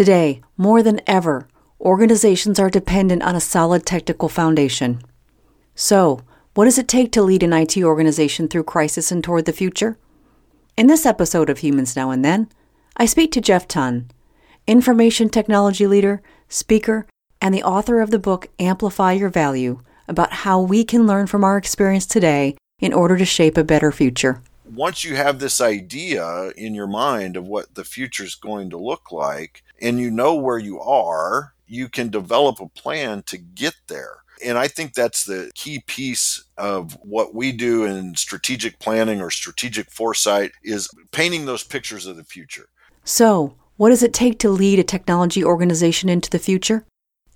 Today, more than ever, organizations are dependent on a solid technical foundation. So, what does it take to lead an IT organization through crisis and toward the future? In this episode of Humans Now and Then, I speak to Jeff Ton, information technology leader, speaker, and the author of the book Amplify Your Value about how we can learn from our experience today in order to shape a better future. Once you have this idea in your mind of what the future is going to look like and you know where you are, you can develop a plan to get there. And I think that's the key piece of what we do in strategic planning or strategic foresight is painting those pictures of the future. So, what does it take to lead a technology organization into the future?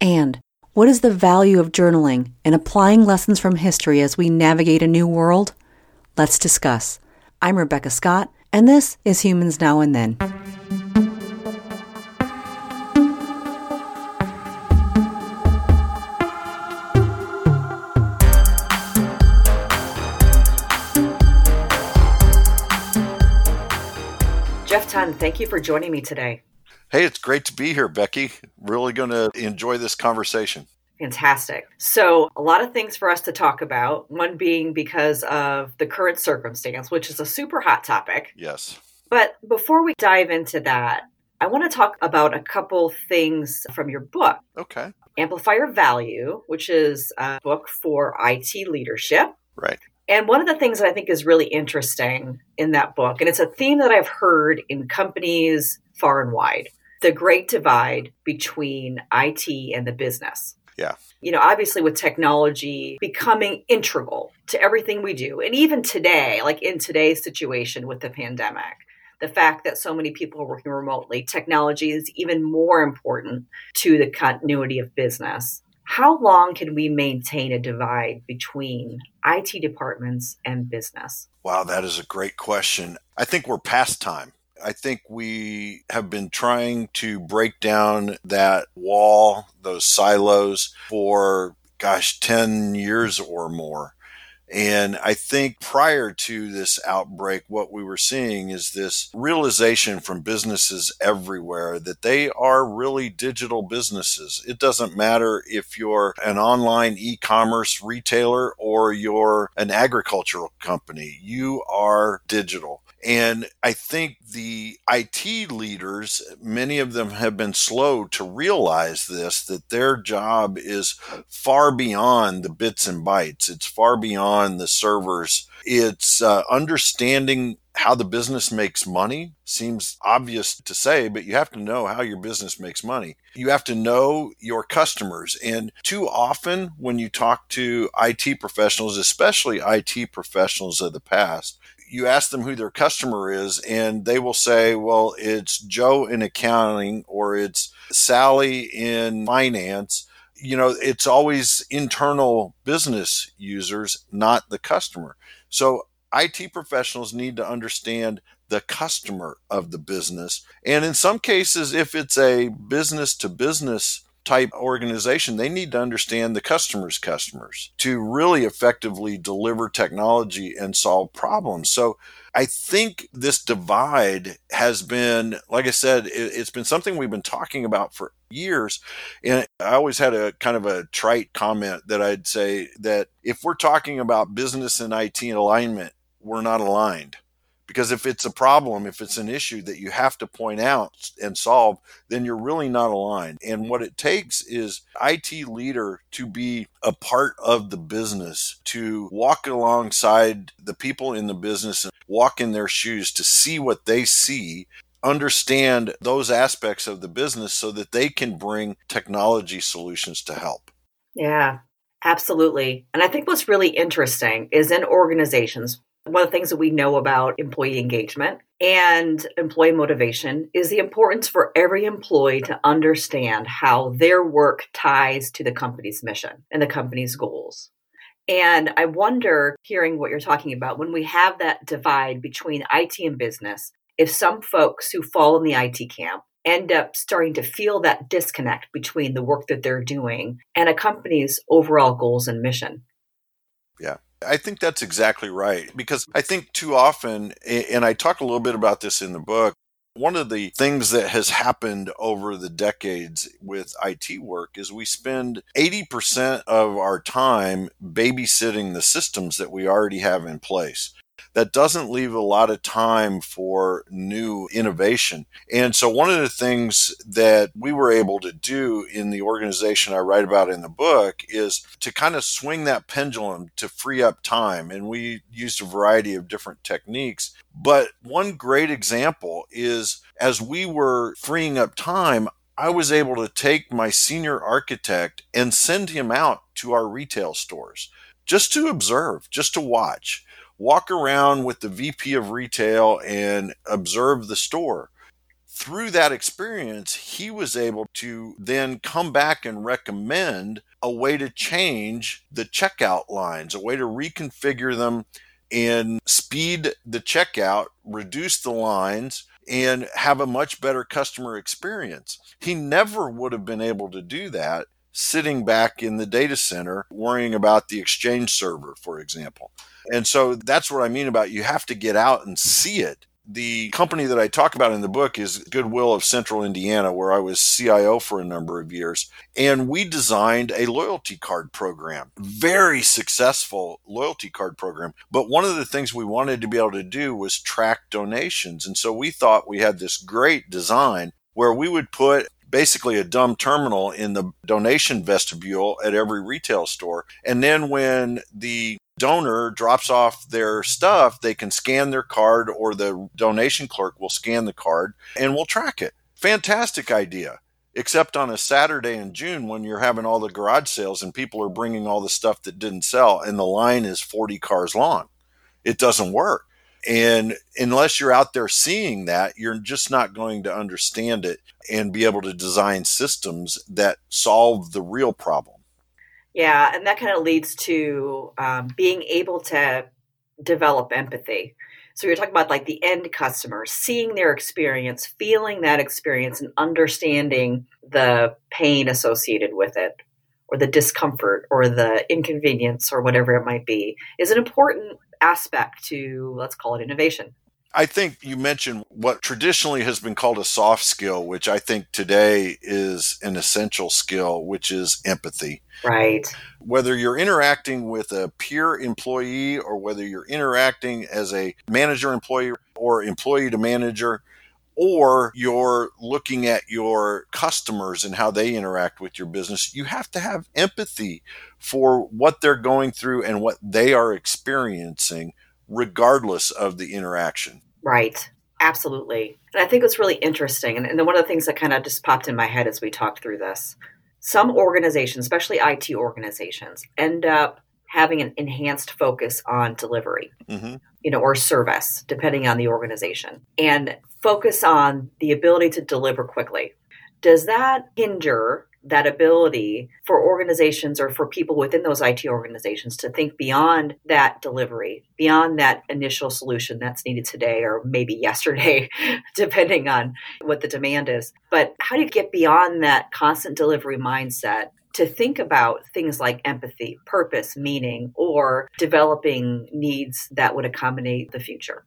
And what is the value of journaling and applying lessons from history as we navigate a new world? Let's discuss. I'm Rebecca Scott, and this is Humans Now and Then. Jeff thank you for joining me today. Hey, it's great to be here, Becky. Really going to enjoy this conversation. Fantastic. So, a lot of things for us to talk about. One being because of the current circumstance, which is a super hot topic. Yes. But before we dive into that, I want to talk about a couple things from your book. Okay. Amplify Your Value, which is a book for IT leadership. Right. And one of the things that I think is really interesting in that book, and it's a theme that I've heard in companies far and wide the great divide between IT and the business. Yeah. You know, obviously, with technology becoming integral to everything we do, and even today, like in today's situation with the pandemic, the fact that so many people are working remotely, technology is even more important to the continuity of business. How long can we maintain a divide between IT departments and business? Wow, that is a great question. I think we're past time. I think we have been trying to break down that wall, those silos for, gosh, 10 years or more. And I think prior to this outbreak, what we were seeing is this realization from businesses everywhere that they are really digital businesses. It doesn't matter if you're an online e commerce retailer or you're an agricultural company, you are digital. And I think the IT leaders, many of them have been slow to realize this, that their job is far beyond the bits and bytes. It's far beyond the servers. It's uh, understanding how the business makes money seems obvious to say, but you have to know how your business makes money. You have to know your customers. And too often, when you talk to IT professionals, especially IT professionals of the past, you ask them who their customer is, and they will say, well, it's Joe in accounting or it's Sally in finance. You know, it's always internal business users, not the customer. So IT professionals need to understand the customer of the business. And in some cases, if it's a business to business type organization, they need to understand the customer's customers to really effectively deliver technology and solve problems. So I think this divide has been, like I said, it, has been something we've been talking about for years. And I always had a kind of a trite comment that I'd say that if we're talking about business and IT alignment, we're not aligned because if it's a problem, if it's an issue that you have to point out and solve, then you're really not aligned. And what it takes is IT leader to be a part of the business, to walk alongside the people in the business and walk in their shoes to see what they see understand those aspects of the business so that they can bring technology solutions to help. Yeah, absolutely. And I think what's really interesting is in organizations, one of the things that we know about employee engagement and employee motivation is the importance for every employee to understand how their work ties to the company's mission and the company's goals. And I wonder, hearing what you're talking about, when we have that divide between IT and business, if some folks who fall in the IT camp end up starting to feel that disconnect between the work that they're doing and a company's overall goals and mission. Yeah. I think that's exactly right because I think too often, and I talk a little bit about this in the book, One of the things that has happened over the decades with IT work is we spend 80% of our time babysitting the systems that we already have in place that doesn't leave a lot of time for new innovation. And so, one of the things that we were able to do in the organization I write about in the book is to kind of swing that pendulum to free up time. And we used a variety of different techniques. But one great example is as we were freeing up time, I was able to take my senior architect and send him out to our retail stores just to observe, just to watch walk around with the VP of retail and observe the store. Through that experience, he was able to then come back and recommend a way to change the checkout lines, a way to reconfigure them and speed the checkout, reduce the lines, and have a much better customer experience. He never would have been able to do that sitting back in the data center worrying about the exchange server, for example. And so that's what I mean about you have to get out and see it. The company that I talk about in the book is Goodwill of Central Indiana, where I was CIO for a number of years. And we designed a loyalty card program, very successful loyalty card program. But one of the things we wanted to be able to do was track donations. And so we thought we had this great design where we would put basically a dumb terminal in the donation vestibule at every retail store. And then when the donor drops off their stuff, they can scan their card or the donation clerk will scan the card and we'll track it. Fantastic idea. Except on a Saturday in June when you're having all the garage sales and people are bringing all the stuff that didn't sell and the line is 40 cars long. It doesn't work. And unless you're out there seeing that, you're just not going to understand it and be able to design systems that solve the real problem. Yeah, and that kind of leads to um, being able to develop empathy. So you're talking about like the end customer, seeing their experience, feeling that experience, and understanding the pain associated with it, or the discomfort, or the inconvenience, or whatever it might be, is an important aspect to, let's call it innovation. I think you mentioned what traditionally has been called a soft skill, which I think today is an essential skill, which is empathy. Right. Whether you're interacting with a peer employee or whether you're interacting as a manager employee or employee to manager, or you're looking at your customers and how they interact with your business, you have to have empathy for what they're going through and what they are experiencing, regardless of the interaction. Right. Absolutely. And I think what's really interesting, and, and one of the things that kind of just popped in my head as we talked through this, some organizations, especially IT organizations, end up having an enhanced focus on delivery, mm-hmm. you know, or service, depending on the organization. And focus on the ability to deliver quickly. Does that hinder that ability for organizations or for people within those IT organizations to think beyond that delivery, beyond that initial solution that's needed today or maybe yesterday, depending on what the demand is. But how do you get beyond that constant delivery mindset to think about things like empathy, purpose, meaning, or developing needs that would accommodate the future?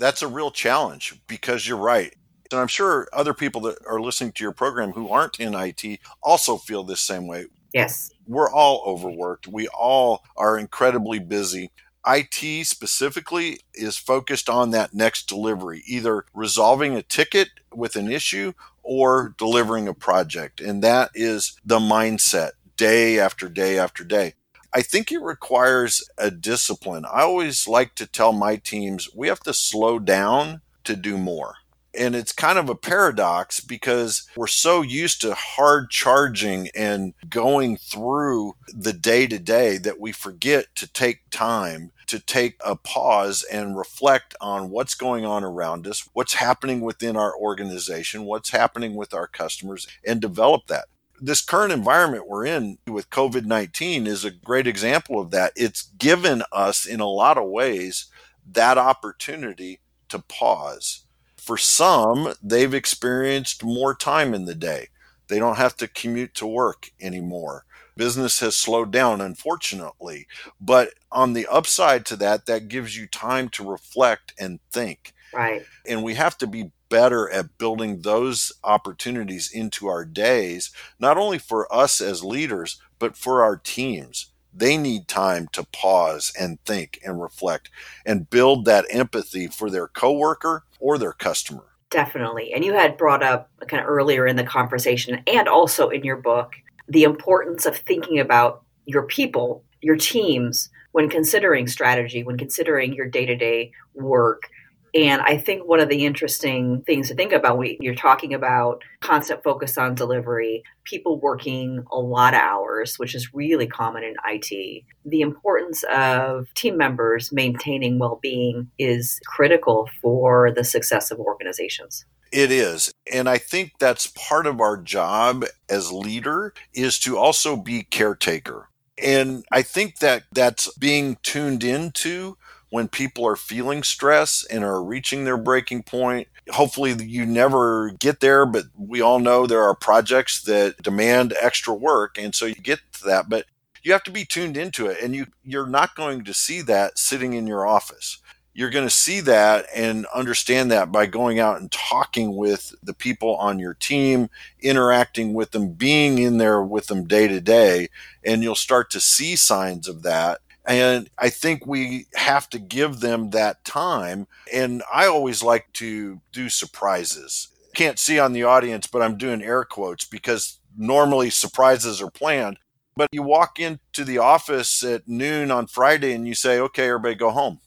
that's a real challenge because you're right. And I'm sure other people that are listening to your program who aren't in IT also feel this same way. Yes. We're all overworked. We all are incredibly busy. IT specifically is focused on that next delivery, either resolving a ticket with an issue or delivering a project. And that is the mindset day after day after day. I think it requires a discipline. I always like to tell my teams we have to slow down to do more. And it's kind of a paradox because we're so used to hard charging and going through the day to day that we forget to take time to take a pause and reflect on what's going on around us, what's happening within our organization, what's happening with our customers, and develop that this current environment we're in with COVID 19 is a great example of that. It's given us, in a lot of ways, that opportunity to pause. For some, they've experienced more time in the day. They don't have to commute to work anymore. Business has slowed down, unfortunately. But on the upside to that, that gives you time to reflect and think. Right. And we have to be better at building those opportunities into our days, not only for us as leaders, but for our teams. They need time to pause and think and reflect and build that empathy for their coworker or their customer. Definitely. And you had brought up kind of earlier in the conversation and also in your book the importance of thinking about your people, your teams, when considering strategy, when considering your day to day work. And I think one of the interesting things to think about when you're talking about constant focus on delivery, people working a lot of hours, which is really common in IT, the importance of team members maintaining well being is critical for the success of organizations. It is. And I think that's part of our job as leader is to also be caretaker. And I think that that's being tuned into when people are feeling stress and are reaching their breaking point. Hopefully, you never get there, but we all know there are projects that demand extra work. And so you get to that, but you have to be tuned into it. And you, you're not going to see that sitting in your office you're going to see that and understand that by going out and talking with the people on your team, interacting with them, being in there with them day to day, and you'll start to see signs of that. And I think we have to give them that time. And I always like to do surprises. Can't see on the audience, but I'm doing air quotes because normally surprises are planned. But you walk into the office at noon on Friday and you say, okay, everybody go home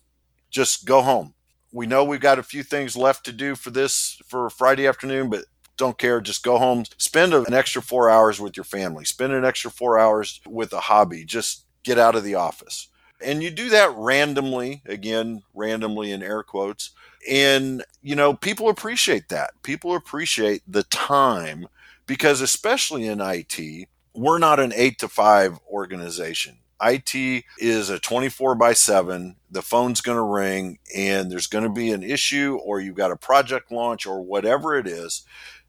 just go home. We know we've got a few things left to do for this for Friday afternoon, but don't care. Just go home. Spend an extra four hours with your family. Spend an extra four hours with a hobby. Just get out of the office. And you do that randomly, again, randomly in air quotes. And, you know, people appreciate that. People appreciate the time because, especially in IT, we're not an eight to five organization. IT is a 24 by 7. The phone's going to ring and there's going to be an issue or you've got a project launch or whatever it is.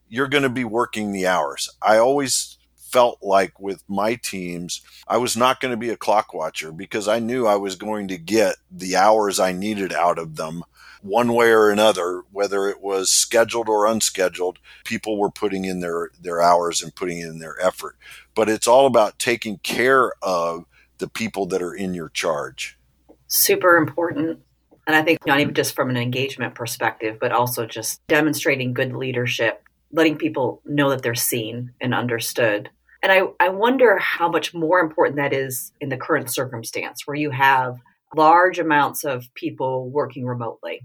You're going to be working the hours. I always felt like with my teams, I was not going to be a clock watcher because I knew I was going to get the hours I needed out of them one way or another, whether it was scheduled or unscheduled, people were putting in their, their hours and putting in their effort. But it's all about taking care of the people that are in your charge. Super important. And I think not even just from an engagement perspective, but also just demonstrating good leadership, letting people know that they're seen and understood. And I, I wonder how much more important that is in the current circumstance where you have large amounts of people working remotely.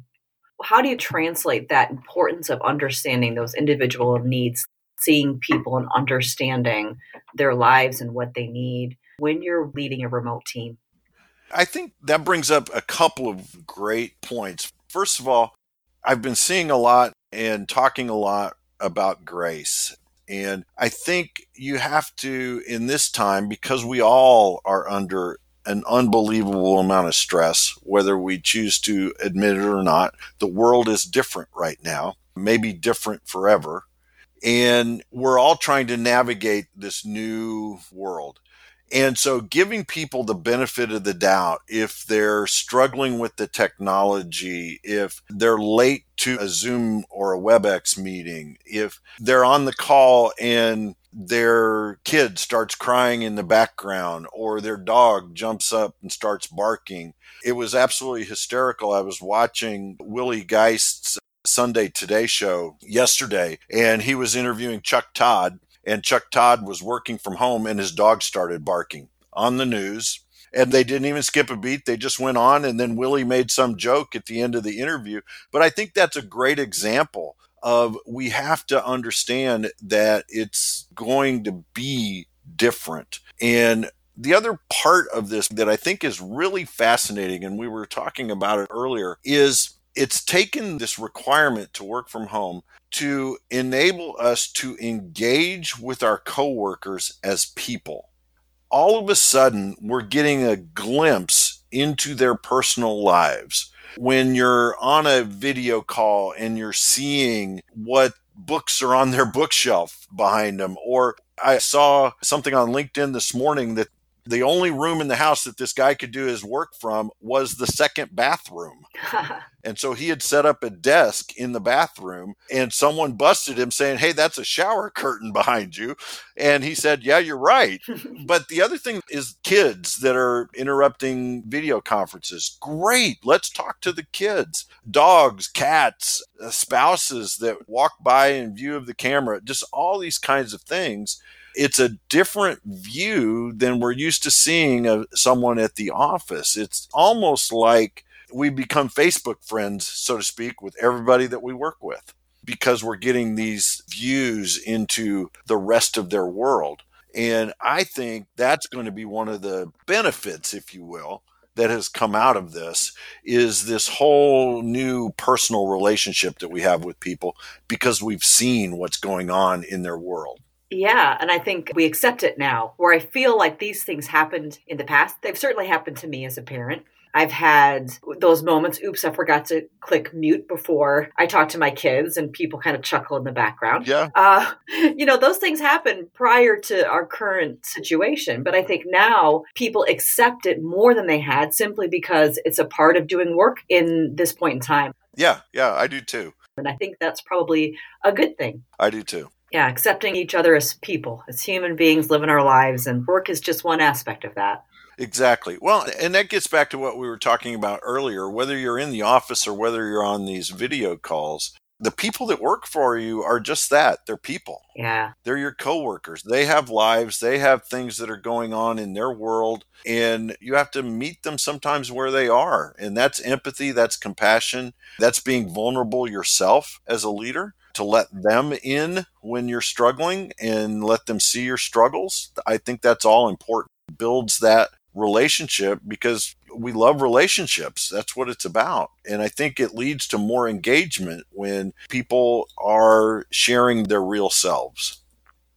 How do you translate that importance of understanding those individual needs, seeing people and understanding their lives and what they need when you're leading a remote team? I think that brings up a couple of great points. First of all, I've been seeing a lot and talking a lot about grace. And I think you have to, in this time, because we all are under an unbelievable amount of stress, whether we choose to admit it or not. The world is different right now, maybe different forever. And we're all trying to navigate this new world. And so giving people the benefit of the doubt if they're struggling with the technology, if they're late to a Zoom or a WebEx meeting, if they're on the call and their kid starts crying in the background or their dog jumps up and starts barking. It was absolutely hysterical. I was watching Willie Geist's Sunday Today show yesterday and he was interviewing Chuck Todd and Chuck Todd was working from home and his dog started barking on the news. And they didn't even skip a beat. They just went on. And then Willie made some joke at the end of the interview. But I think that's a great example of we have to understand that it's going to be different. And the other part of this that I think is really fascinating, and we were talking about it earlier, is it's taken this requirement to work from home to enable us to engage with our coworkers as people. All of a sudden, we're getting a glimpse into their personal lives. When you're on a video call and you're seeing what books are on their bookshelf behind them, or I saw something on LinkedIn this morning that the only room in the house that this guy could do his work from was the second bathroom. and so he had set up a desk in the bathroom and someone busted him saying, Hey, that's a shower curtain behind you. And he said, Yeah, you're right. but the other thing is kids that are interrupting video conferences. Great. Let's talk to the kids. Dogs, cats, uh, spouses that walk by in view of the camera, just all these kinds of things it's a different view than we're used to seeing of someone at the office. It's almost like we become Facebook friends, so to speak, with everybody that we work with because we're getting these views into the rest of their world. And I think that's going to be one of the benefits, if you will, that has come out of this is this whole new personal relationship that we have with people because we've seen what's going on in their world. Yeah, and I think we accept it now. Where I feel like these things happened in the past, they've certainly happened to me as a parent. I've had those moments, oops, I forgot to click mute before I talk to my kids, and people kind of chuckle in the background. Yeah. Uh, you know, those things happen prior to our current situation. But I think now people accept it more than they had simply because it's a part of doing work in this point in time. Yeah, yeah, I do too. And I think that's probably a good thing. I do too yeah, accepting each other as people, as human beings living our lives, and work is just one aspect of that. Exactly. Well, and that gets back to what we were talking about earlier. Whether you're in the office or whether you're on these video calls, the people that work for you are just that. They're people. Yeah. They're your coworkers. They have lives, they have things that are going on in their world, and you have to meet them sometimes where they are. And that's empathy, that's compassion, that's being vulnerable yourself as a leader to let them in when you're struggling and let them see your struggles. I think that's all important. Builds that relationship because we love relationships. That's what it's about. And I think it leads to more engagement when people are sharing their real selves.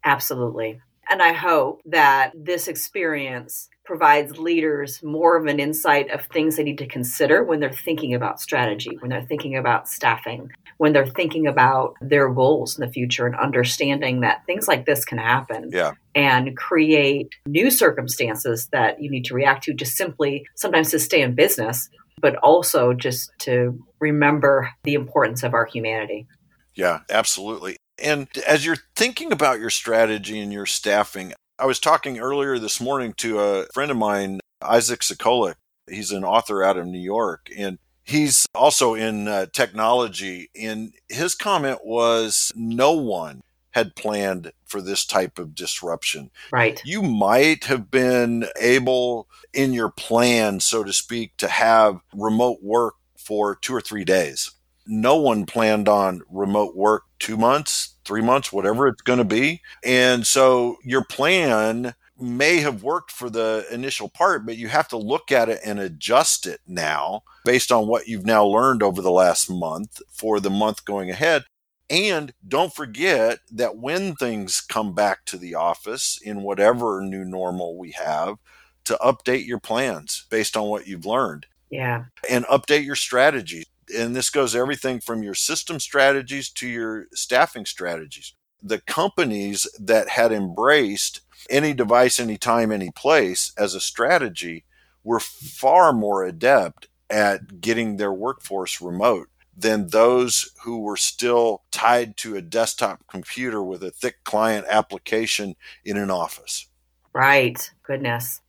Absolutely. And I hope that this experience provides leaders more of an insight of things they need to consider when they're thinking about strategy, when they're thinking about staffing, when they're thinking about their goals in the future and understanding that things like this can happen. Yeah. And create new circumstances that you need to react to just simply sometimes to stay in business, but also just to remember the importance of our humanity. Yeah, absolutely. And as you're thinking about your strategy and your staffing, I was talking earlier this morning to a friend of mine, Isaac Sacolick. He's an author out of New York, and he's also in uh, technology. And his comment was no one had planned for this type of disruption. Right. You might have been able in your plan, so to speak, to have remote work for two or three days. No one planned on remote work two months, three months, whatever it's going to be. And so your plan may have worked for the initial part, but you have to look at it and adjust it now based on what you've now learned over the last month for the month going ahead. And don't forget that when things come back to the office in whatever new normal we have, to update your plans based on what you've learned. Yeah. And update your strategies and this goes everything from your system strategies to your staffing strategies. The companies that had embraced any device, anytime, any place as a strategy were far more adept at getting their workforce remote than those who were still tied to a desktop computer with a thick client application in an office. Right. Goodness.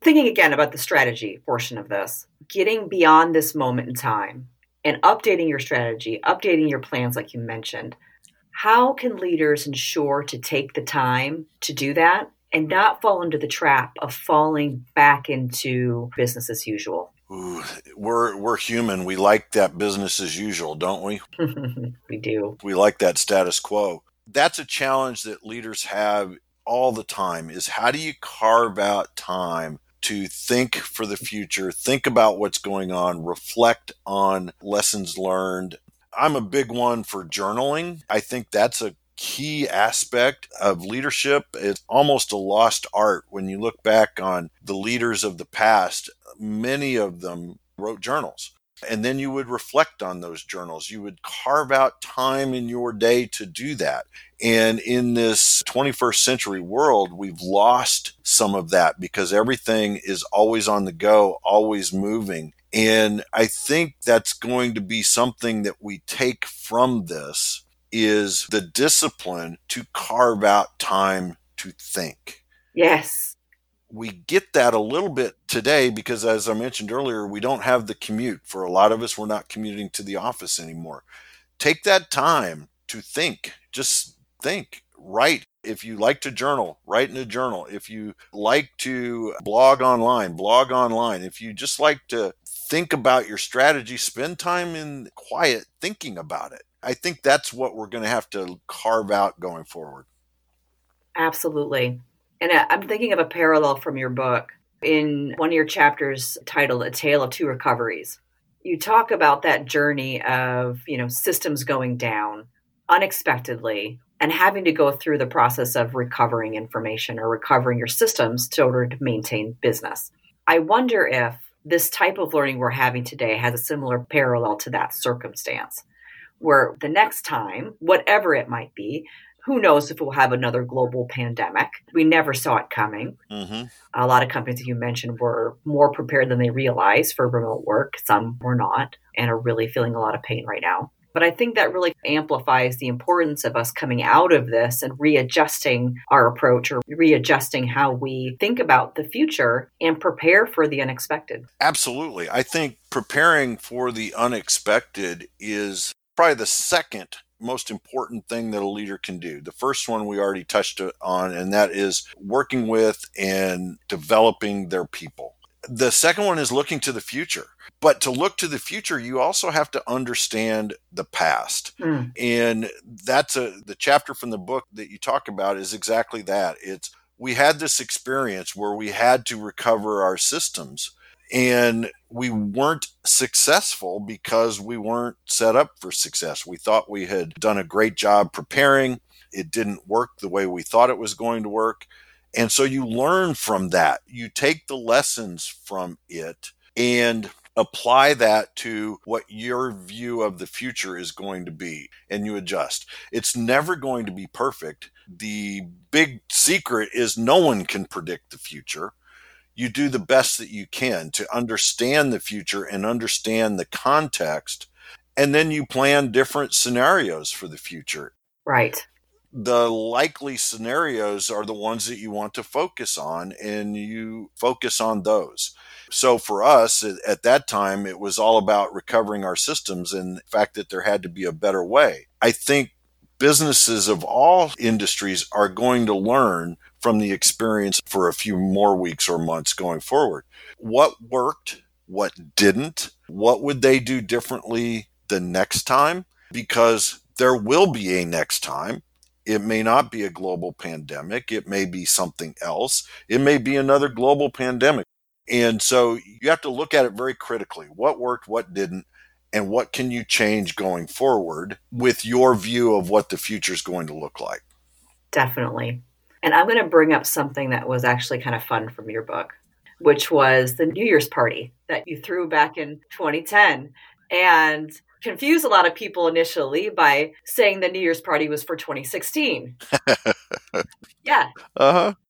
Thinking again about the strategy portion of this, getting beyond this moment in time, and updating your strategy, updating your plans, like you mentioned. How can leaders ensure to take the time to do that and not fall into the trap of falling back into business as usual? Ooh, we're we're human. We like that business as usual, don't we? we do. We like that status quo. That's a challenge that leaders have all the time is how do you carve out time to think for the future, think about what's going on, reflect on lessons learned. I'm a big one for journaling. I think that's a key aspect of leadership. It's almost a lost art when you look back on the leaders of the past. Many of them wrote journals. And then you would reflect on those journals. You would carve out time in your day to do that. And in this 21st century world, we've lost some of that because everything is always on the go, always moving. And I think that's going to be something that we take from this is the discipline to carve out time to think. Yes. We get that a little bit today because, as I mentioned earlier, we don't have the commute. For a lot of us, we're not commuting to the office anymore. Take that time to think. Just think. Write. If you like to journal, write in a journal. If you like to blog online, blog online. If you just like to think about your strategy, spend time in quiet thinking about it. I think that's what we're going to have to carve out going forward. Absolutely. And uh, I'm thinking of a parallel from your book in one of your chapters titled A Tale of Two Recoveries. You talk about that journey of, you know, systems going down unexpectedly and having to go through the process of recovering information or recovering your systems in order to maintain business. I wonder if this type of learning we're having today has a similar parallel to that circumstance, where the next time, whatever it might be, who knows if we'll have another global pandemic? We never saw it coming. Mm-hmm. A lot of companies that you mentioned were more prepared than they realized for remote work. Some were not and are really feeling a lot of pain right now. But I think that really amplifies the importance of us coming out of this and readjusting our approach or readjusting how we think about the future and prepare for the unexpected. Absolutely. I think preparing for the unexpected is probably the second most important thing that a leader can do. The first one we already touched on, and that is working with and developing their people. The second one is looking to the future. But to look to the future, you also have to understand the past. Mm. And that's a the chapter from the book that you talk about is exactly that. It's we had this experience where we had to recover our systems and we weren't successful because we weren't set up for success. We thought we had done a great job preparing. It didn't work the way we thought it was going to work. And so you learn from that. You take the lessons from it and apply that to what your view of the future is going to be and you adjust. It's never going to be perfect. The big secret is no one can predict the future you do the best that you can to understand the future and understand the context. And then you plan different scenarios for the future. Right. The likely scenarios are the ones that you want to focus on, and you focus on those. So for us at that time, it was all about recovering our systems and the fact that there had to be a better way. I think businesses of all industries are going to learn from the experience for a few more weeks or months going forward. What worked? What didn't? What would they do differently the next time? Because there will be a next time. It may not be a global pandemic. It may be something else. It may be another global pandemic. And so you have to look at it very critically. What worked? What didn't? and what can you change going forward with your view of what the future is going to look like? Definitely. And I'm going to bring up something that was actually kind of fun from your book, which was the New Year's party that you threw back in 2010 and confused a lot of people initially by saying the New Year's party was for 2016. yeah. Uh huh.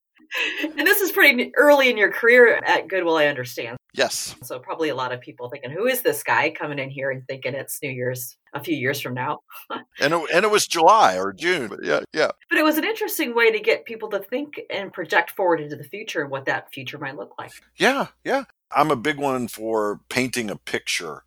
And this is pretty early in your career at Goodwill, I understand. Yes. So probably a lot of people thinking, who is this guy coming in here and thinking it's New Year's a few years from now? and it, and it was July or June, but yeah, yeah. But it was an interesting way to get people to think and project forward into the future and what that future might look like. Yeah, yeah. I'm a big one for painting a picture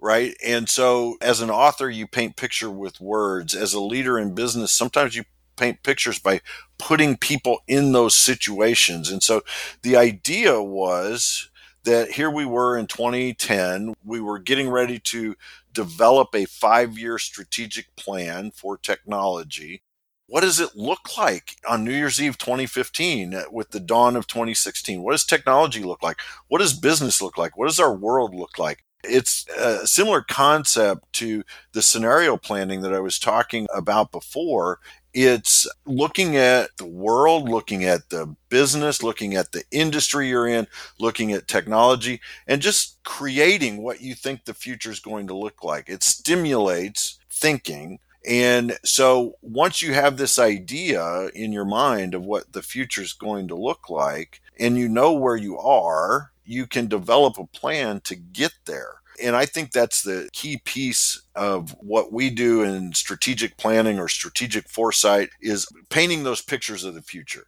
right? And so as an author, you paint picture with words. As a leader in business, sometimes you paint pictures by putting people in those situations. And so the idea was that here we were in 2010, we were getting ready to develop a five year strategic plan for technology. What does it look like on New Year's Eve 2015 uh, with the dawn of 2016? What does technology look like? What does business look like? What does our world look like? It's a similar concept to the scenario planning that I was talking about before. It's looking at the world, looking at the business, looking at the industry you're in, looking at technology, and just creating what you think the future is going to look like. It stimulates thinking And so once you have this idea in your mind of what the future is going to look like and you know where you are, you can develop a plan to get there. And I think that's the key piece of what we do in strategic planning or strategic foresight is painting those pictures of the future.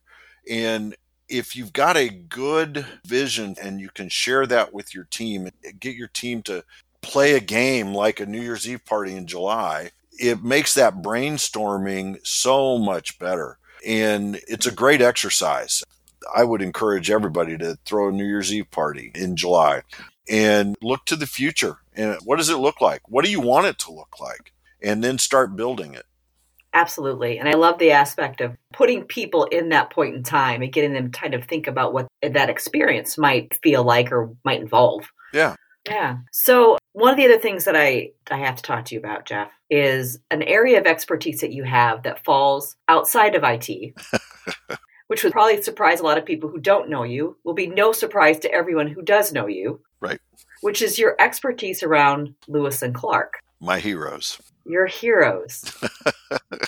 And if you've got a good vision and you can share that with your team, get your team to play a game like a New Year's Eve party in July, it makes that brainstorming so much better. And it's a great exercise. I would encourage everybody to throw a New Year's Eve party in July and look to the future. And what does it look like? What do you want it to look like? And then start building it. Absolutely. And I love the aspect of putting people in that point in time and getting them to kind of think about what that experience might feel like or might involve. Yeah. Yeah. So one of the other things that I, I have to talk to you about, Jeff, is an area of expertise that you have that falls outside of IT, which would probably surprise a lot of people who don't know you, will be no surprise to everyone who does know you. Right. Which is your expertise around Lewis and Clark. My heroes. Your heroes.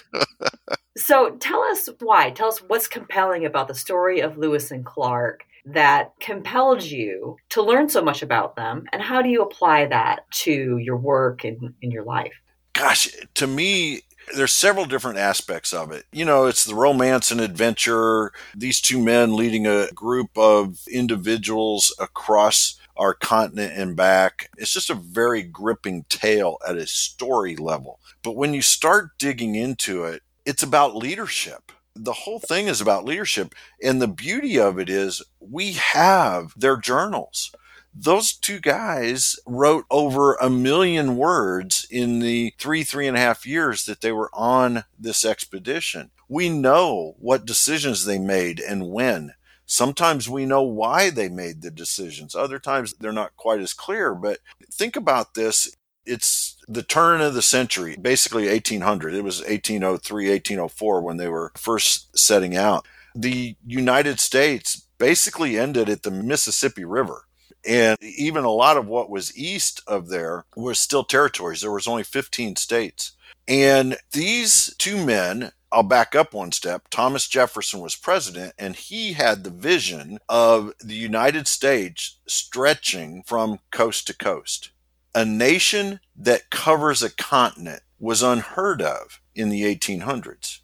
so tell us why. Tell us what's compelling about the story of Lewis and Clark that compelled you to learn so much about them, and how do you apply that to your work and in your life? Gosh, to me, there's several different aspects of it. You know, it's the romance and adventure, these two men leading a group of individuals across our continent and back. It's just a very gripping tale at a story level. But when you start digging into it, it's about leadership. The whole thing is about leadership. And the beauty of it is we have their journals. Those two guys wrote over a million words in the three, three and a half years that they were on this expedition. We know what decisions they made and when. Sometimes we know why they made the decisions. Other times they're not quite as clear. But think about this. It's the turn of the century, basically 1800. It was 1803, 1804 when they were first setting out. The United States basically ended at the Mississippi River. And even a lot of what was east of there was still territories. There was only 15 states. And these two men I'll back up one step. Thomas Jefferson was president, and he had the vision of the United States stretching from coast to coast. A nation that covers a continent was unheard of in the 1800s.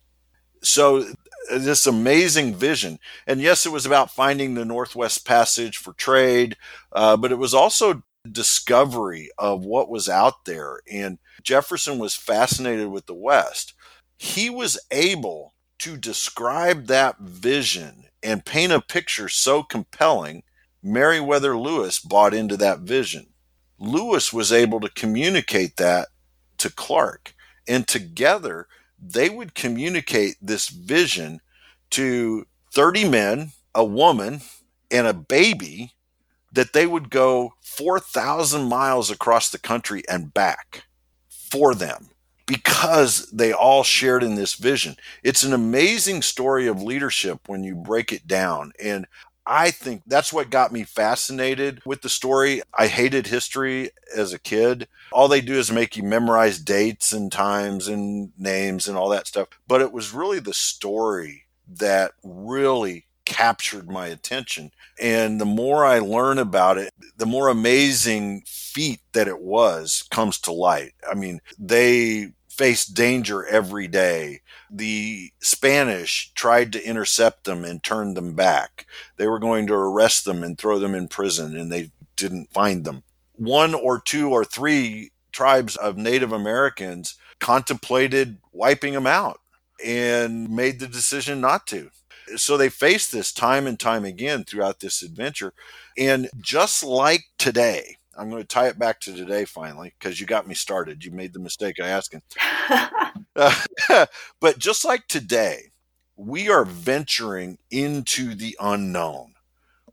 So, this amazing vision. And yes, it was about finding the Northwest Passage for trade, uh, but it was also discovery of what was out there. And Jefferson was fascinated with the West he was able to describe that vision and paint a picture so compelling, Meriwether Lewis bought into that vision. Lewis was able to communicate that to Clark, and together they would communicate this vision to 30 men, a woman, and a baby that they would go 4,000 miles across the country and back for them because they all shared in this vision. It's an amazing story of leadership when you break it down. And I think that's what got me fascinated with the story. I hated history as a kid. All they do is make you memorize dates and times and names and all that stuff. But it was really the story that really captured my attention. And the more I learn about it, the more amazing feat that it was comes to light. I mean, they faced danger every day. The Spanish tried to intercept them and turn them back. They were going to arrest them and throw them in prison, and they didn't find them. One or two or three tribes of Native Americans contemplated wiping them out and made the decision not to. So they faced this time and time again throughout this adventure. And just like today, I'm going to tie it back to today finally because you got me started. You made the mistake of asking. but just like today, we are venturing into the unknown.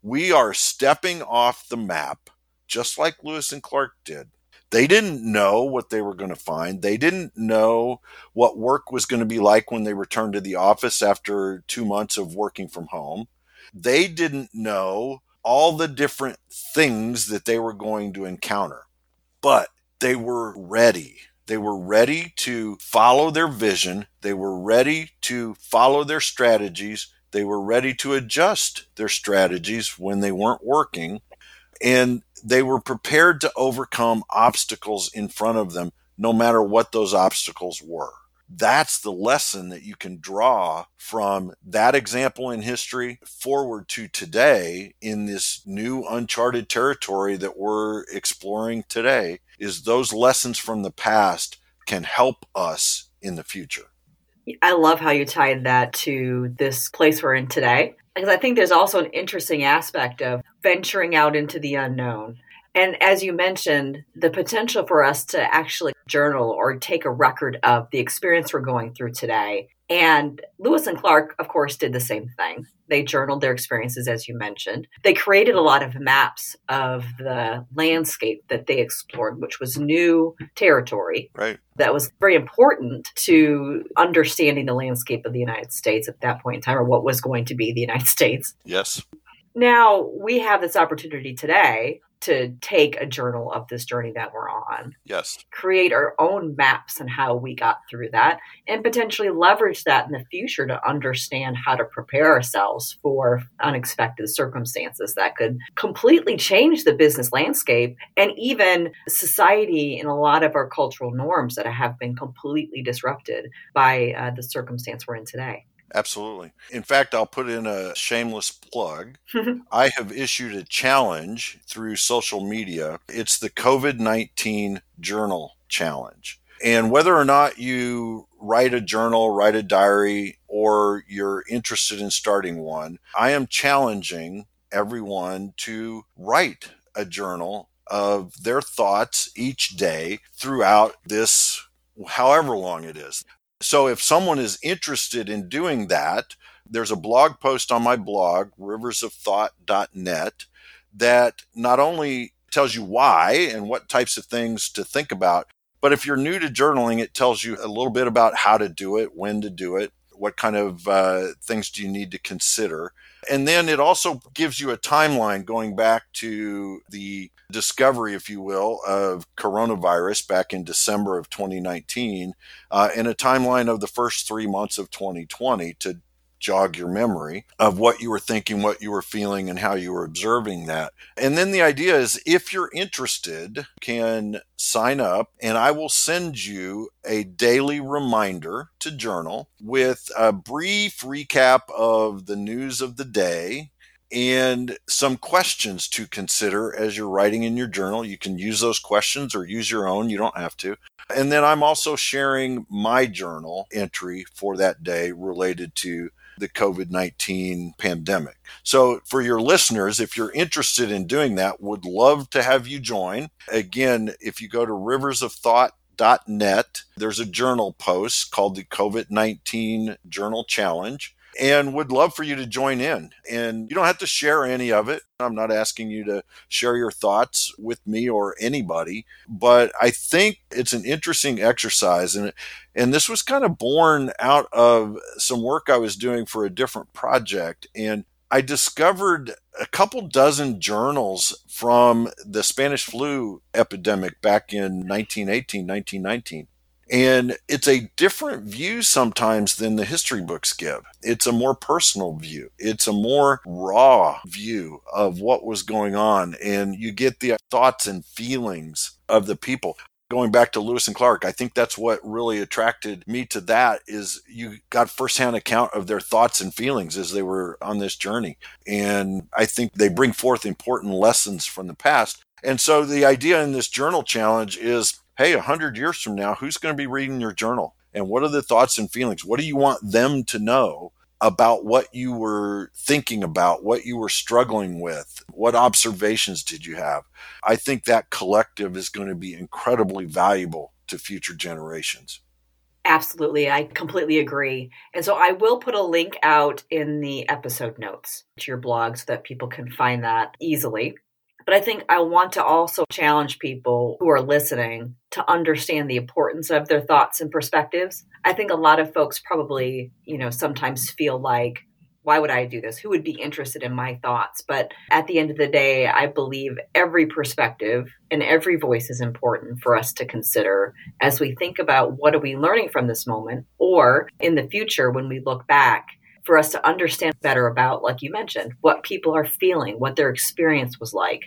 We are stepping off the map, just like Lewis and Clark did. They didn't know what they were going to find. They didn't know what work was going to be like when they returned to the office after two months of working from home. They didn't know all the different things that they were going to encounter. But they were ready. They were ready to follow their vision. They were ready to follow their strategies. They were ready to adjust their strategies when they weren't working. And they were prepared to overcome obstacles in front of them, no matter what those obstacles were that's the lesson that you can draw from that example in history forward to today in this new uncharted territory that we're exploring today is those lessons from the past can help us in the future. I love how you tied that to this place we're in today because I think there's also an interesting aspect of venturing out into the unknown and as you mentioned, the potential for us to actually journal or take a record of the experience we're going through today. And Lewis and Clark, of course, did the same thing. They journaled their experiences, as you mentioned. They created a lot of maps of the landscape that they explored, which was new territory. Right. That was very important to understanding the landscape of the United States at that point in time, or what was going to be the United States. Yes. Now we have this opportunity today to take a journal of this journey that we're on. Yes. Create our own maps and how we got through that and potentially leverage that in the future to understand how to prepare ourselves for unexpected circumstances that could completely change the business landscape and even society and a lot of our cultural norms that have been completely disrupted by uh, the circumstance we're in today. Absolutely. In fact, I'll put in a shameless plug. I have issued a challenge through social media. It's the COVID 19 Journal Challenge. And whether or not you write a journal, write a diary, or you're interested in starting one, I am challenging everyone to write a journal of their thoughts each day throughout this however long it is. So if someone is interested in doing that, there's a blog post on my blog, riversofthought.net, that not only tells you why and what types of things to think about, but if you're new to journaling, it tells you a little bit about how to do it, when to do it, what kind of uh, things do you need to consider. And then it also gives you a timeline going back to the discovery, if you will, of coronavirus back in December of 2019, uh, and a timeline of the first three months of 2020 to jog your memory of what you were thinking, what you were feeling, and how you were observing that. And then the idea is if you're interested, you can sign up and I will send you a daily reminder to journal with a brief recap of the news of the day and some questions to consider as you're writing in your journal. You can use those questions or use your own. You don't have to. And then I'm also sharing my journal entry for that day related to the COVID 19 pandemic. So, for your listeners, if you're interested in doing that, would love to have you join. Again, if you go to riversofthought.net, there's a journal post called the COVID 19 Journal Challenge and would love for you to join in. And you don't have to share any of it. I'm not asking you to share your thoughts with me or anybody, but I think it's an interesting exercise and and this was kind of born out of some work I was doing for a different project and I discovered a couple dozen journals from the Spanish flu epidemic back in 1918, 1919. And it's a different view sometimes than the history books give. It's a more personal view. It's a more raw view of what was going on. And you get the thoughts and feelings of the people going back to Lewis and Clark, I think that's what really attracted me to that is you got firsthand account of their thoughts and feelings as they were on this journey. And I think they bring forth important lessons from the past. And so the idea in this journal challenge is hey, 100 years from now, who's going to be reading your journal? And what are the thoughts and feelings? What do you want them to know about what you were thinking about, what you were struggling with? What observations did you have? I think that collective is going to be incredibly valuable to future generations. Absolutely. I completely agree. And so I will put a link out in the episode notes to your blog so that people can find that easily. But I think I want to also challenge people who are listening to understand the importance of their thoughts and perspectives. I think a lot of folks probably, you know, sometimes feel like, why would I do this? Who would be interested in my thoughts? But at the end of the day, I believe every perspective and every voice is important for us to consider as we think about what are we learning from this moment or in the future when we look back for us to understand better about like you mentioned what people are feeling, what their experience was like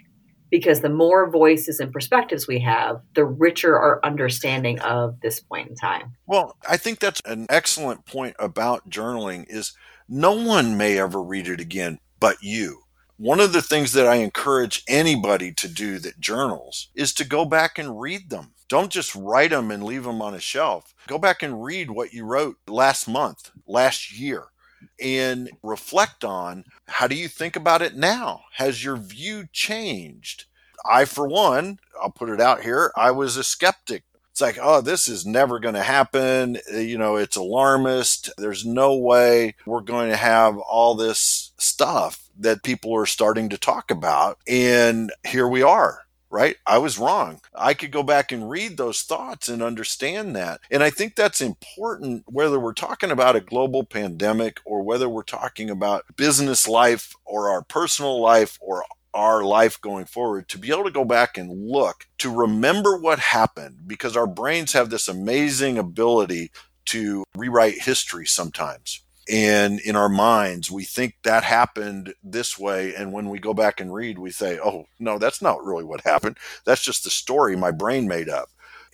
because the more voices and perspectives we have, the richer our understanding of this point in time. Well, I think that's an excellent point about journaling is no one may ever read it again but you. One of the things that I encourage anybody to do that journals is to go back and read them. Don't just write them and leave them on a shelf. Go back and read what you wrote last month, last year and reflect on how do you think about it now? Has your view changed? I, for one, I'll put it out here, I was a skeptic. It's like, oh, this is never going to happen. You know, it's alarmist. There's no way we're going to have all this stuff that people are starting to talk about. And here we are right? I was wrong. I could go back and read those thoughts and understand that. And I think that's important whether we're talking about a global pandemic or whether we're talking about business life or our personal life or our life going forward to be able to go back and look to remember what happened because our brains have this amazing ability to rewrite history sometimes and in our minds we think that happened this way and when we go back and read we say oh no that's not really what happened. That's just the story my brain made up.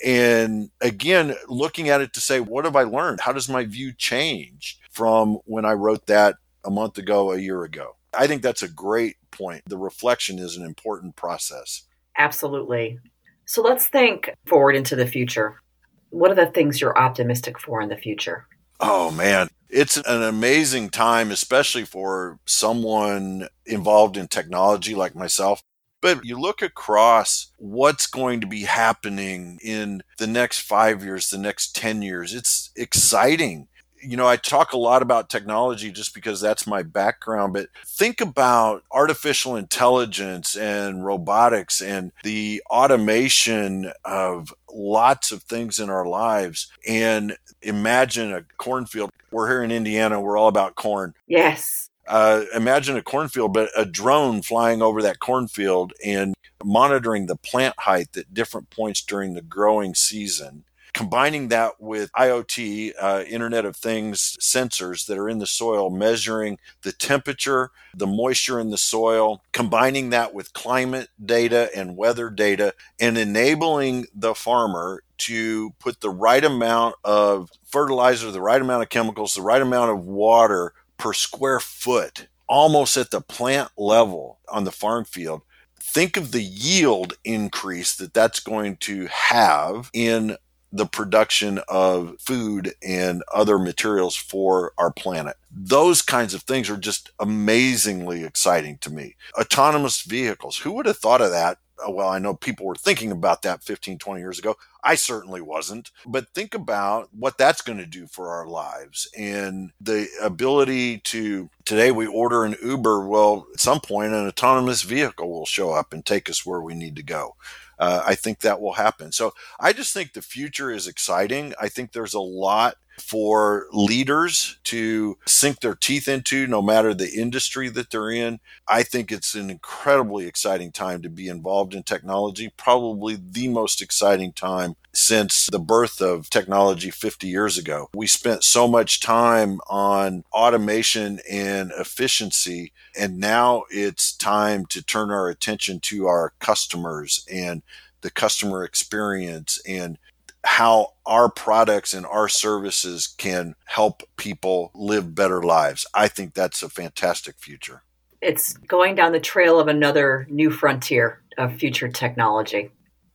And again looking at it to say what have i learned? How does my view change from when i wrote that a month ago a year ago? I think that's a great point. The reflection is an important process. Absolutely. So let's think forward into the future. What are the things you're optimistic for in the future? Oh man, it's an amazing time, especially for someone involved in technology like myself. But you look across what's going to be happening in the next five years, the next 10 years. It's exciting you know, I talk a lot about technology just because that's my background, but think about artificial intelligence and robotics and the automation of lots of things in our lives. And imagine a cornfield. We're here in Indiana, we're all about corn. Yes. Uh, imagine a cornfield, but a drone flying over that cornfield and monitoring the plant height at different points during the growing season combining that with IoT, uh, Internet of Things sensors that are in the soil, measuring the temperature, the moisture in the soil, combining that with climate data and weather data, and enabling the farmer to put the right amount of fertilizer, the right amount of chemicals, the right amount of water per square foot, almost at the plant level on the farm field. Think of the yield increase that that's going to have in the production of food and other materials for our planet. Those kinds of things are just amazingly exciting to me. Autonomous vehicles. Who would have thought of that? Uh, well, I know people were thinking about that 15, 20 years ago. I certainly wasn't. But think about what that's going to do for our lives and the ability to today we order an Uber. Well, at some point, an autonomous vehicle will show up and take us where we need to go uh, I think that will happen. So I just think the future is exciting. I think there's a lot for leaders to sink their teeth into, no matter the industry that they're in. I think it's an incredibly exciting time to be involved in technology, probably the most exciting time since the birth of technology 50 years ago. We spent so much time on automation and efficiency, and now it's time to turn our attention to our customers and the customer experience and how our products and our services can help people live better lives. I think that's a fantastic future. It's going down the trail of another new frontier of future technology.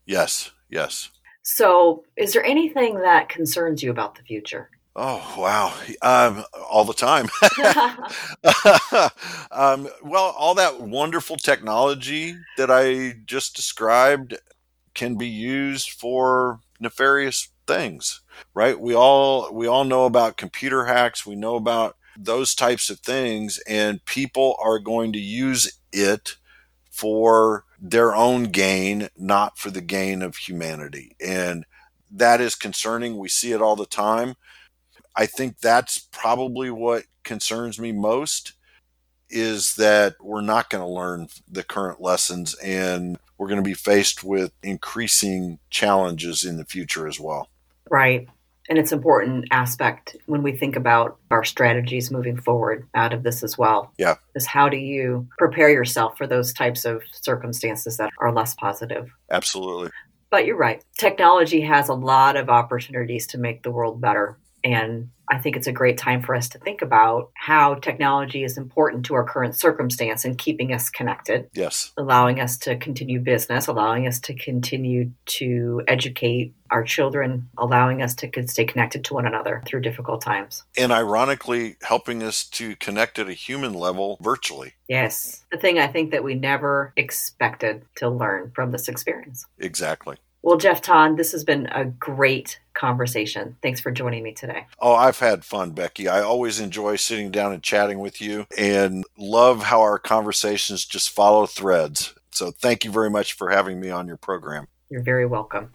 Yes, yes. So, is there anything that concerns you about the future? Oh wow! Um, all the time. um, well, all that wonderful technology that I just described can be used for nefarious things, right? We all we all know about computer hacks. We know about those types of things, and people are going to use it for their own gain, not for the gain of humanity. And that is concerning. We see it all the time. I think that's probably what concerns me most is that we're not going to learn the current lessons and we're going to be faced with increasing challenges in the future as well. Right. And it's an important aspect when we think about our strategies moving forward out of this as well. Yeah. Is how do you prepare yourself for those types of circumstances that are less positive? Absolutely. But you're right. Technology has a lot of opportunities to make the world better. And I think it's a great time for us to think about how technology is important to our current circumstance and keeping us connected. Yes. Allowing us to continue business, allowing us to continue to educate our children, allowing us to stay connected to one another through difficult times. And ironically, helping us to connect at a human level virtually. Yes. The thing I think that we never expected to learn from this experience. Exactly. Well, Jeff Ton, this has been a great conversation. Thanks for joining me today. Oh, I've had fun, Becky. I always enjoy sitting down and chatting with you and love how our conversations just follow threads. So thank you very much for having me on your program. You're very welcome.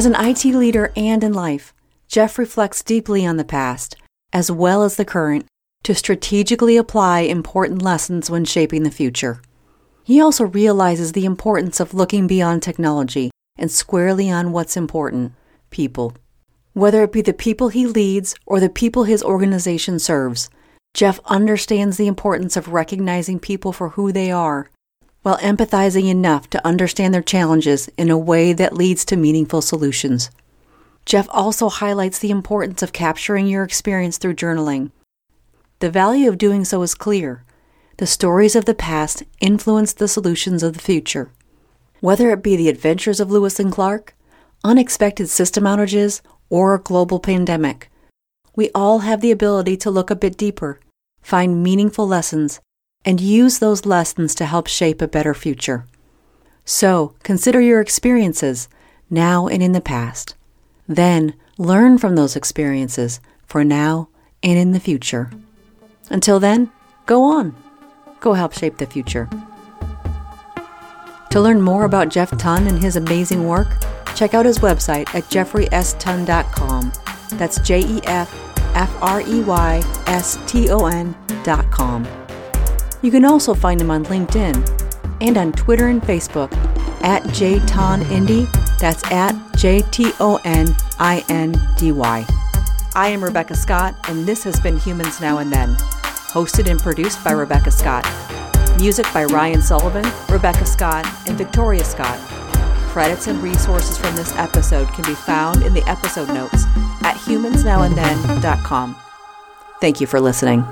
As an IT leader and in life, Jeff reflects deeply on the past, as well as the current, to strategically apply important lessons when shaping the future. He also realizes the importance of looking beyond technology and squarely on what's important people. Whether it be the people he leads or the people his organization serves, Jeff understands the importance of recognizing people for who they are while empathizing enough to understand their challenges in a way that leads to meaningful solutions. Jeff also highlights the importance of capturing your experience through journaling. The value of doing so is clear. The stories of the past influence the solutions of the future. Whether it be the adventures of Lewis and Clark, unexpected system outages, or a global pandemic, we all have the ability to look a bit deeper, find meaningful lessons, and use those lessons to help shape a better future. So, consider your experiences, now and in the past. Then, learn from those experiences for now and in the future. Until then, go on. Go help shape the future. To learn more about Jeff Ton and his amazing work, check out his website at jeffreyston.com. That's J E F F R E Y S T O N.com. You can also find him on LinkedIn and on Twitter and Facebook at JTonIndy. That's at J T O N I N D Y. I am Rebecca Scott, and this has been Humans Now and Then, hosted and produced by Rebecca Scott. Music by Ryan Sullivan, Rebecca Scott, and Victoria Scott. Credits and resources from this episode can be found in the episode notes at humansnowandthen.com. Thank you for listening.